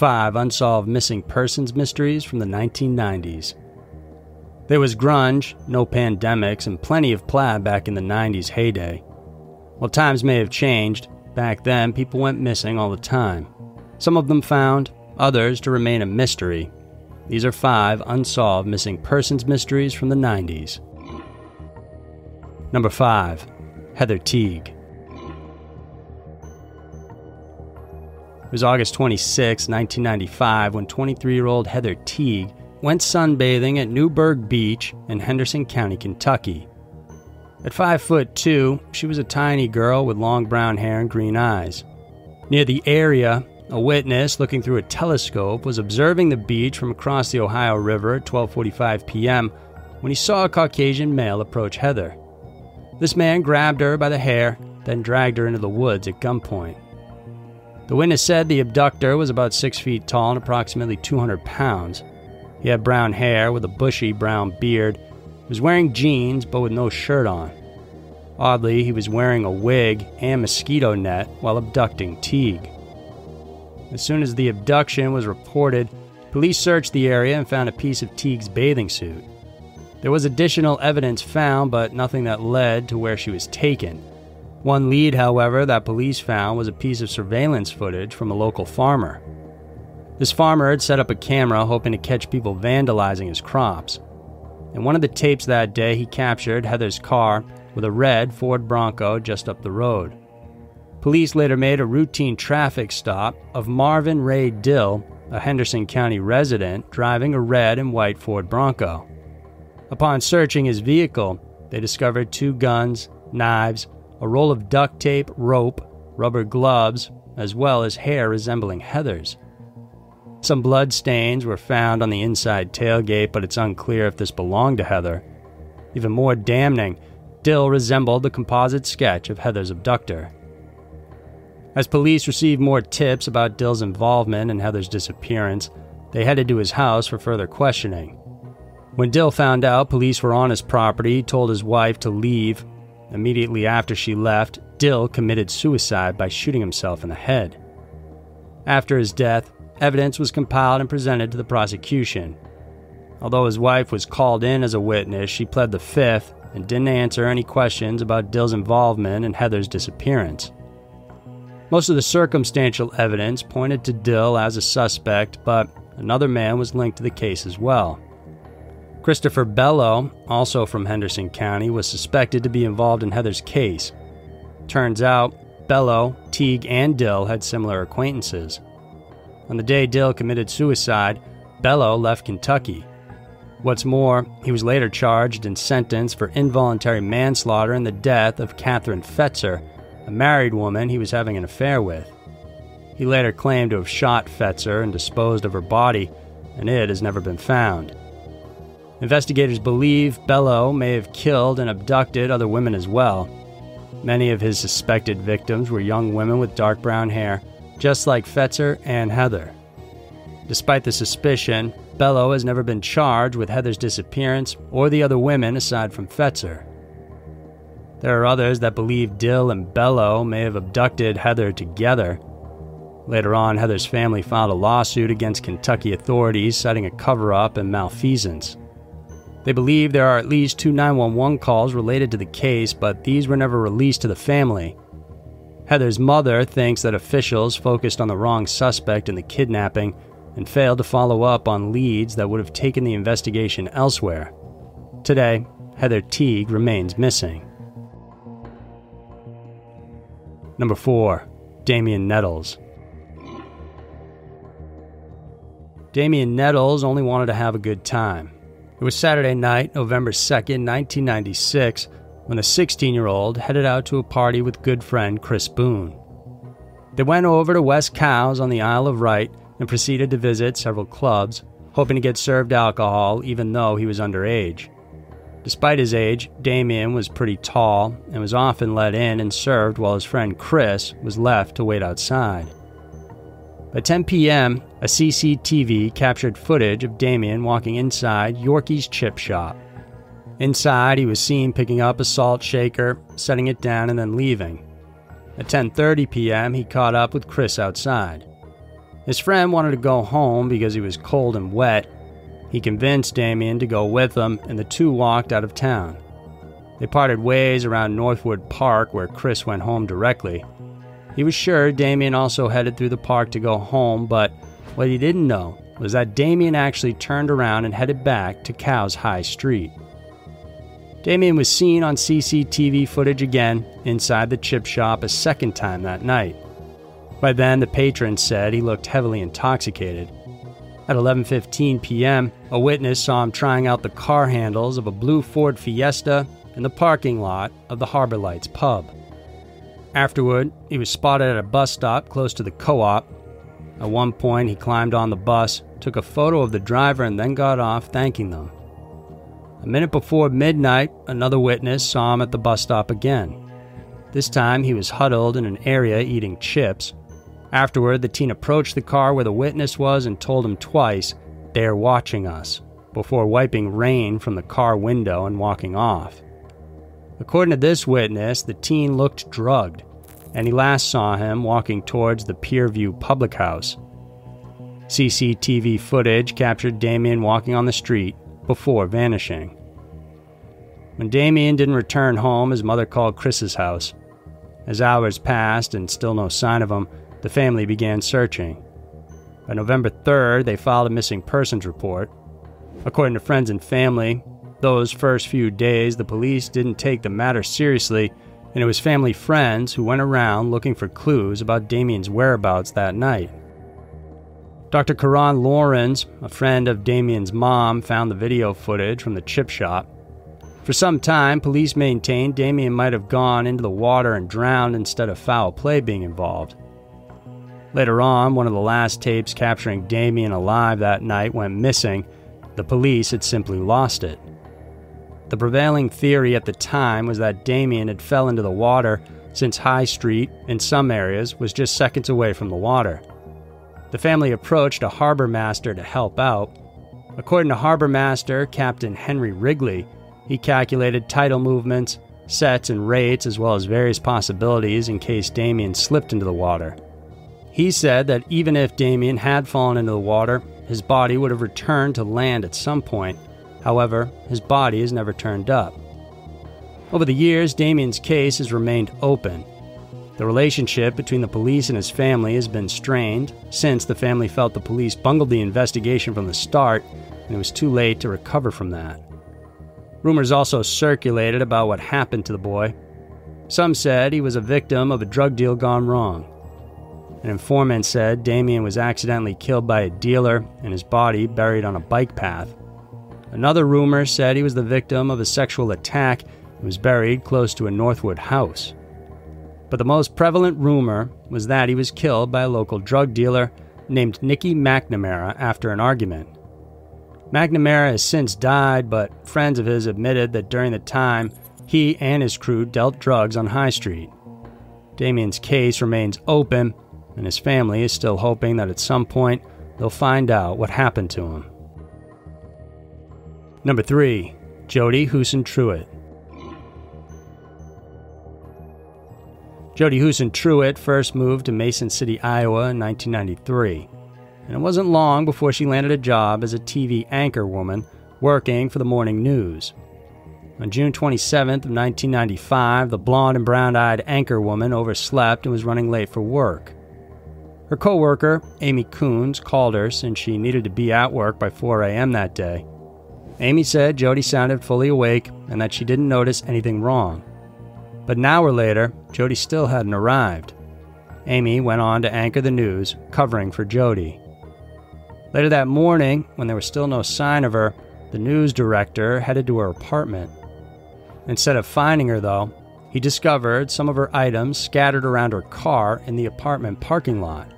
Five unsolved missing persons mysteries from the 1990s. There was grunge, no pandemics, and plenty of plaid back in the 90s heyday. While times may have changed, back then people went missing all the time. Some of them found, others to remain a mystery. These are five unsolved missing persons mysteries from the 90s. Number 5. Heather Teague. It was August 26, 1995, when 23 year old Heather Teague went sunbathing at Newburgh Beach in Henderson County, Kentucky. At 5 foot 2, she was a tiny girl with long brown hair and green eyes. Near the area, a witness looking through a telescope was observing the beach from across the Ohio River at 12:45 p.m. when he saw a Caucasian male approach Heather. This man grabbed her by the hair, then dragged her into the woods at gunpoint. The witness said the abductor was about six feet tall and approximately 200 pounds. He had brown hair with a bushy brown beard, he was wearing jeans but with no shirt on. Oddly, he was wearing a wig and mosquito net while abducting Teague. As soon as the abduction was reported, police searched the area and found a piece of Teague's bathing suit. There was additional evidence found, but nothing that led to where she was taken. One lead, however, that police found was a piece of surveillance footage from a local farmer. This farmer had set up a camera hoping to catch people vandalizing his crops. In one of the tapes that day, he captured Heather's car with a red Ford Bronco just up the road. Police later made a routine traffic stop of Marvin Ray Dill, a Henderson County resident, driving a red and white Ford Bronco. Upon searching his vehicle, they discovered two guns, knives, a roll of duct tape, rope, rubber gloves, as well as hair resembling Heather's. Some blood stains were found on the inside tailgate, but it's unclear if this belonged to Heather. Even more damning, Dill resembled the composite sketch of Heather's abductor. As police received more tips about Dill's involvement in Heather's disappearance, they headed to his house for further questioning. When Dill found out police were on his property, he told his wife to leave. Immediately after she left, Dill committed suicide by shooting himself in the head. After his death, evidence was compiled and presented to the prosecution. Although his wife was called in as a witness, she pled the fifth and didn't answer any questions about Dill's involvement in Heather's disappearance. Most of the circumstantial evidence pointed to Dill as a suspect, but another man was linked to the case as well. Christopher Bello, also from Henderson County, was suspected to be involved in Heather's case. Turns out, Bello, Teague, and Dill had similar acquaintances. On the day Dill committed suicide, Bello left Kentucky. What's more, he was later charged and sentenced for involuntary manslaughter in the death of Catherine Fetzer, a married woman he was having an affair with. He later claimed to have shot Fetzer and disposed of her body, and it has never been found. Investigators believe Bello may have killed and abducted other women as well. Many of his suspected victims were young women with dark brown hair, just like Fetzer and Heather. Despite the suspicion, Bello has never been charged with Heather's disappearance or the other women aside from Fetzer. There are others that believe Dill and Bello may have abducted Heather together. Later on, Heather's family filed a lawsuit against Kentucky authorities citing a cover up and malfeasance. They believe there are at least two 911 calls related to the case, but these were never released to the family. Heather's mother thinks that officials focused on the wrong suspect in the kidnapping and failed to follow up on leads that would have taken the investigation elsewhere. Today, Heather Teague remains missing. Number 4. Damien Nettles. Damien Nettles only wanted to have a good time. It was Saturday night, November 2nd, 1996, when the 16 year old headed out to a party with good friend Chris Boone. They went over to West Cowes on the Isle of Wight and proceeded to visit several clubs, hoping to get served alcohol even though he was underage. Despite his age, Damien was pretty tall and was often let in and served while his friend Chris was left to wait outside. By 10 p.m., a CCTV captured footage of Damien walking inside Yorkie's chip shop. Inside, he was seen picking up a salt shaker, setting it down, and then leaving. At 10:30 p.m., he caught up with Chris outside. His friend wanted to go home because he was cold and wet. He convinced Damien to go with him, and the two walked out of town. They parted ways around Northwood Park, where Chris went home directly. He was sure Damien also headed through the park to go home, but what he didn't know was that Damien actually turned around and headed back to Cowes High Street. Damien was seen on CCTV footage again inside the chip shop a second time that night. By then, the patron said he looked heavily intoxicated. At 11:15 p.m., a witness saw him trying out the car handles of a blue Ford Fiesta in the parking lot of the Harbor Lights pub. Afterward, he was spotted at a bus stop close to the co op. At one point, he climbed on the bus, took a photo of the driver, and then got off, thanking them. A minute before midnight, another witness saw him at the bus stop again. This time, he was huddled in an area eating chips. Afterward, the teen approached the car where the witness was and told him twice, They are watching us, before wiping rain from the car window and walking off. According to this witness, the teen looked drugged, and he last saw him walking towards the Pierview Public House. CCTV footage captured Damien walking on the street before vanishing. When Damien didn't return home, his mother called Chris's house. As hours passed and still no sign of him, the family began searching. By November 3rd, they filed a missing persons report. According to friends and family, those first few days, the police didn't take the matter seriously, and it was family friends who went around looking for clues about Damien's whereabouts that night. Dr. Karan Lawrence, a friend of Damien's mom, found the video footage from the chip shop. For some time, police maintained Damien might have gone into the water and drowned instead of foul play being involved. Later on, one of the last tapes capturing Damien alive that night went missing. The police had simply lost it. The prevailing theory at the time was that Damien had fell into the water since High Street, in some areas, was just seconds away from the water. The family approached a harbor master to help out. According to harbor master Captain Henry Wrigley, he calculated tidal movements, sets, and rates, as well as various possibilities in case Damien slipped into the water. He said that even if Damien had fallen into the water, his body would have returned to land at some point, However, his body has never turned up. Over the years, Damien's case has remained open. The relationship between the police and his family has been strained since the family felt the police bungled the investigation from the start and it was too late to recover from that. Rumors also circulated about what happened to the boy. Some said he was a victim of a drug deal gone wrong. An informant said Damien was accidentally killed by a dealer and his body buried on a bike path. Another rumor said he was the victim of a sexual attack and was buried close to a Northwood house. But the most prevalent rumor was that he was killed by a local drug dealer named Nicky McNamara after an argument. McNamara has since died, but friends of his admitted that during the time, he and his crew dealt drugs on High Street. Damien's case remains open, and his family is still hoping that at some point they'll find out what happened to him. Number 3. Jodi Huisentruit. Jody Huson Truitt first moved to Mason City, Iowa in 1993, and it wasn't long before she landed a job as a TV anchor woman working for the morning news. On June 27th of 1995, the blonde and brown-eyed anchor woman overslept and was running late for work. Her coworker, Amy Kuns, called her since she needed to be at work by 4 a.m. that day. Amy said Jodi sounded fully awake and that she didn't notice anything wrong. But an hour later, Jodi still hadn't arrived. Amy went on to anchor the news, covering for Jodi. Later that morning, when there was still no sign of her, the news director headed to her apartment. Instead of finding her, though, he discovered some of her items scattered around her car in the apartment parking lot.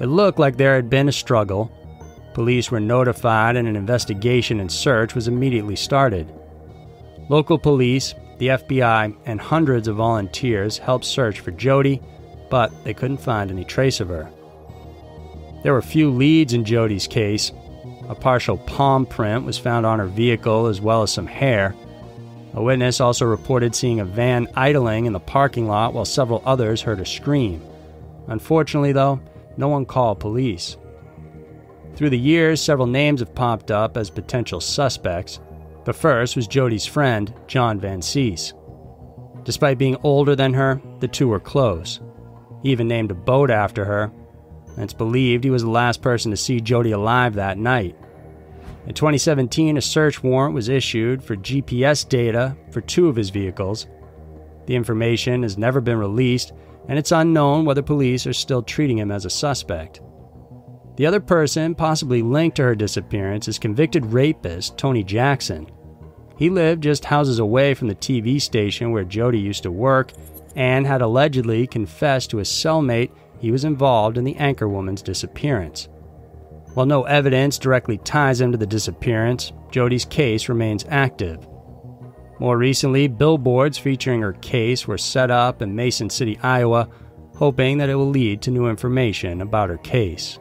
It looked like there had been a struggle. Police were notified, and an investigation and search was immediately started. Local police, the FBI, and hundreds of volunteers helped search for Jodi, but they couldn't find any trace of her. There were few leads in Jodi's case. A partial palm print was found on her vehicle, as well as some hair. A witness also reported seeing a van idling in the parking lot while several others heard a scream. Unfortunately, though, no one called police. Through the years, several names have popped up as potential suspects. The first was Jodi's friend, John Vansice. Despite being older than her, the two were close. He even named a boat after her, and it's believed he was the last person to see Jodi alive that night. In 2017, a search warrant was issued for GPS data for two of his vehicles. The information has never been released, and it's unknown whether police are still treating him as a suspect. The other person possibly linked to her disappearance is convicted rapist Tony Jackson. He lived just houses away from the TV station where Jodi used to work and had allegedly confessed to a cellmate he was involved in the anchorwoman's disappearance. While no evidence directly ties him to the disappearance, Jodi's case remains active. More recently, billboards featuring her case were set up in Mason City, Iowa, hoping that it will lead to new information about her case.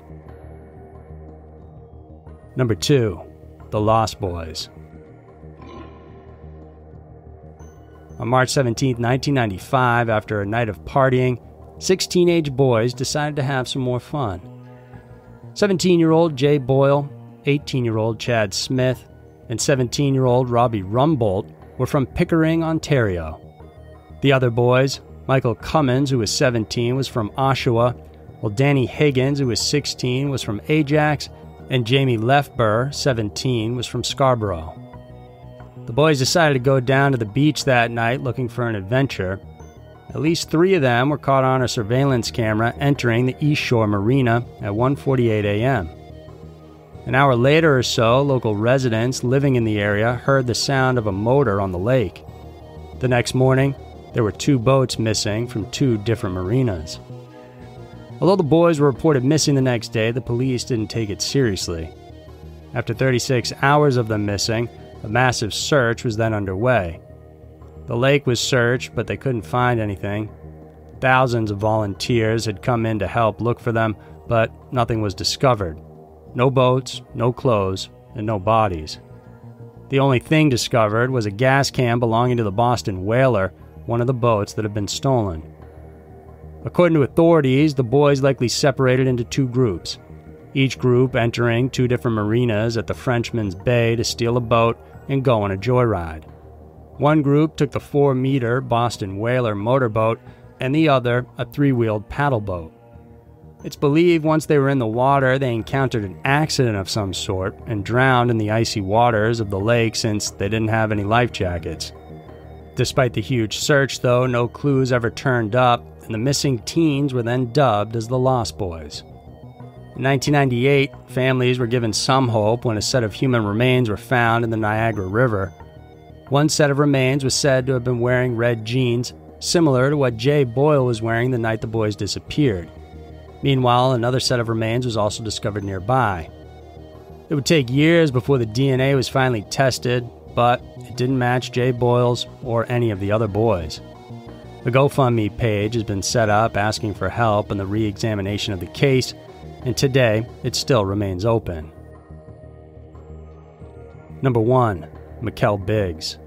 Number 2. The Lost Boys. On March 17, 1995, after a night of partying, six teenage boys decided to have some more fun. 17 year old Jay Boyle, 18 year old Chad Smith, and 17 year old Robbie Rumbolt were from Pickering, Ontario. The other boys, Michael Cummins, who was 17, was from Oshawa, while Danny Higgins, who was 16, was from Ajax, and Jamie Lefber, 17, was from Scarborough. The boys decided to go down to the beach that night looking for an adventure. At least three of them were caught on a surveillance camera entering the East Shore Marina at 1:48 a.m. An hour later or so, local residents living in the area heard the sound of a motor on the lake. The next morning, there were two boats missing from two different marinas. Although the boys were reported missing the next day, the police didn't take it seriously. After 36 hours of them missing, a massive search was then underway. The lake was searched, but they couldn't find anything. Thousands of volunteers had come in to help look for them, but nothing was discovered. No boats, no clothes, and no bodies. The only thing discovered was a gas can belonging to the Boston Whaler, one of the boats that had been stolen. According to authorities, the boys likely separated into two groups each group entering two different marinas at the Frenchman's Bay to steal a boat and go on a joyride. One group took the 4 meter Boston Whaler motorboat, and the other a three wheeled paddle boat. It's believed once they were in the water, they encountered an accident of some sort and drowned in the icy waters of the lake since they didn't have any life jackets. Despite the huge search, though, no clues ever turned up, and the missing teens were then dubbed as the Lost Boys. In 1998, families were given some hope when a set of human remains were found in the Niagara River. One set of remains was said to have been wearing red jeans, similar to what Jay Boyle was wearing the night the boys disappeared. Meanwhile, another set of remains was also discovered nearby. It would take years before the DNA was finally tested, but it didn't match Jay Boyle's or any of the other boys. A GoFundMe page has been set up asking for help in the re examination of the case and today it still remains open. Number 1. Mikelle Biggs.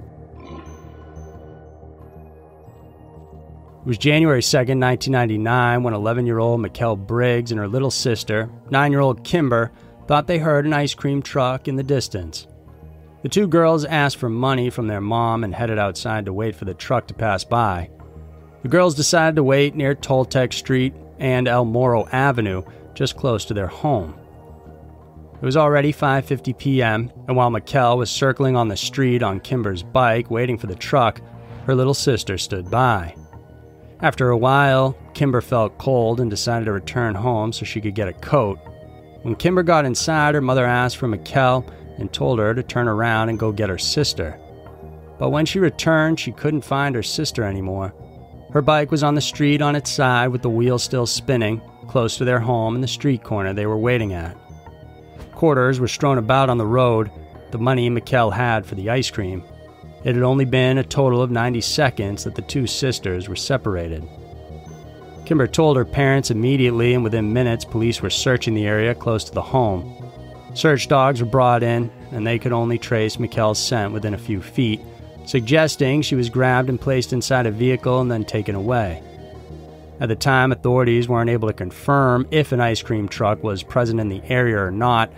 It was January 2nd, 1999, when 11 year old Mikelle Biggs and her little sister, 9 year old Kimber, thought they heard an ice cream truck in the distance. The two girls asked for money from their mom and headed outside to wait for the truck to pass by. The girls decided to wait near Toltec Street and El Morro Avenue, just close to their home. It was already 5:50 p.m., and while Mikelle was circling on the street on Kimber's bike waiting for the truck, her little sister stood by. After a while, Kimber felt cold and decided to return home so she could get a coat. When Kimber got inside, her mother asked for Mikelle and told her to turn around and go get her sister. But when she returned, she couldn't find her sister anymore. Her bike was on the street on its side with the wheels still spinning, close to their home in the street corner they were waiting at. Quarters were strewn about on the road, the money Mikelle had for the ice cream. It had only been a total of 90 seconds that the two sisters were separated. Kimber told her parents immediately, and within minutes, police were searching the area close to the home. Search dogs were brought in, and they could only trace Mikelle's scent within a few feet, suggesting she was grabbed and placed inside a vehicle and then taken away. At the time, authorities weren't able to confirm if an ice cream truck was present in the area or not,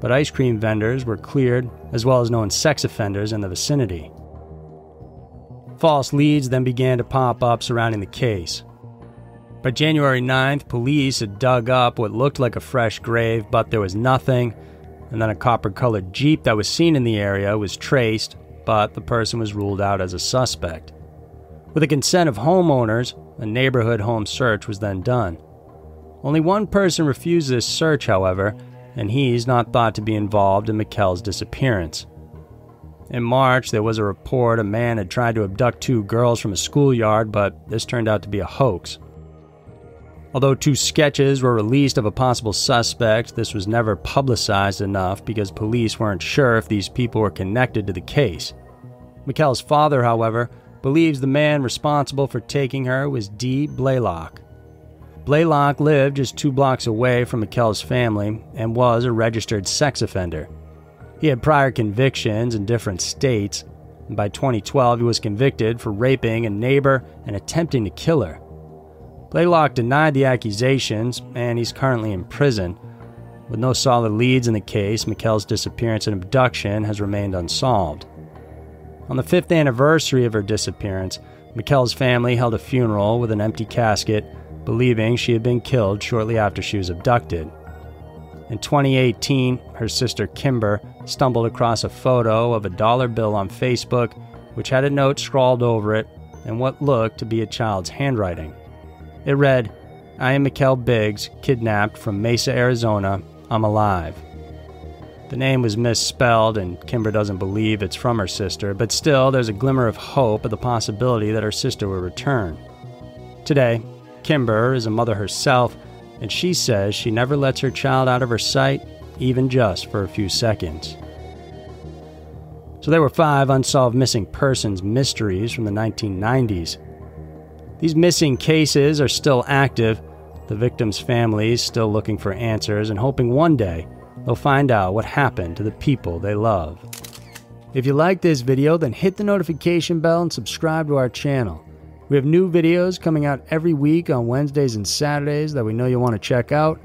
but ice cream vendors were cleared, as well as known sex offenders in the vicinity. False leads then began to pop up surrounding the case. By January 9th, police had dug up what looked like a fresh grave, but there was nothing, and then a copper colored Jeep that was seen in the area was traced, but the person was ruled out as a suspect. With the consent of homeowners, a neighborhood home search was then done. Only one person refused this search, however, and he's not thought to be involved in Mikelle's disappearance. In March, there was a report a man had tried to abduct two girls from a schoolyard, but this turned out to be a hoax. Although two sketches were released of a possible suspect, this was never publicized enough because police weren't sure if these people were connected to the case. Mikelle's father, however, believes the man responsible for taking her was Dee Blaylock. Blaylock lived just two blocks away from Mikelle's family and was a registered sex offender. He had prior convictions in different states, and by 2012 he was convicted for raping a neighbor and attempting to kill her. Blaylock denied the accusations, and he's currently in prison. With no solid leads in the case, Mikelle's disappearance and abduction has remained unsolved. On the fifth anniversary of her disappearance, Mikelle's family held a funeral with an empty casket, believing she had been killed shortly after she was abducted. In 2018, her sister Kimber stumbled across a photo of a dollar bill on Facebook, which had a note scrawled over it in what looked to be a child's handwriting. It read, I am Mikkel Biggs, kidnapped from Mesa, Arizona. I'm alive. The name was misspelled, and Kimber doesn't believe it's from her sister, but still, there's a glimmer of hope of the possibility that her sister will return. Today, Kimber is a mother herself and she says she never lets her child out of her sight, even just for a few seconds. So there were five unsolved missing persons mysteries from the 1990s. These missing cases are still active, the victims' families still looking for answers and hoping one day they'll find out what happened to the people they love. If you like this video, then hit the notification bell and subscribe to our channel. We have new videos coming out every week on Wednesdays and Saturdays that we know you'll want to check out.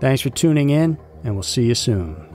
Thanks for tuning in, and we'll see you soon.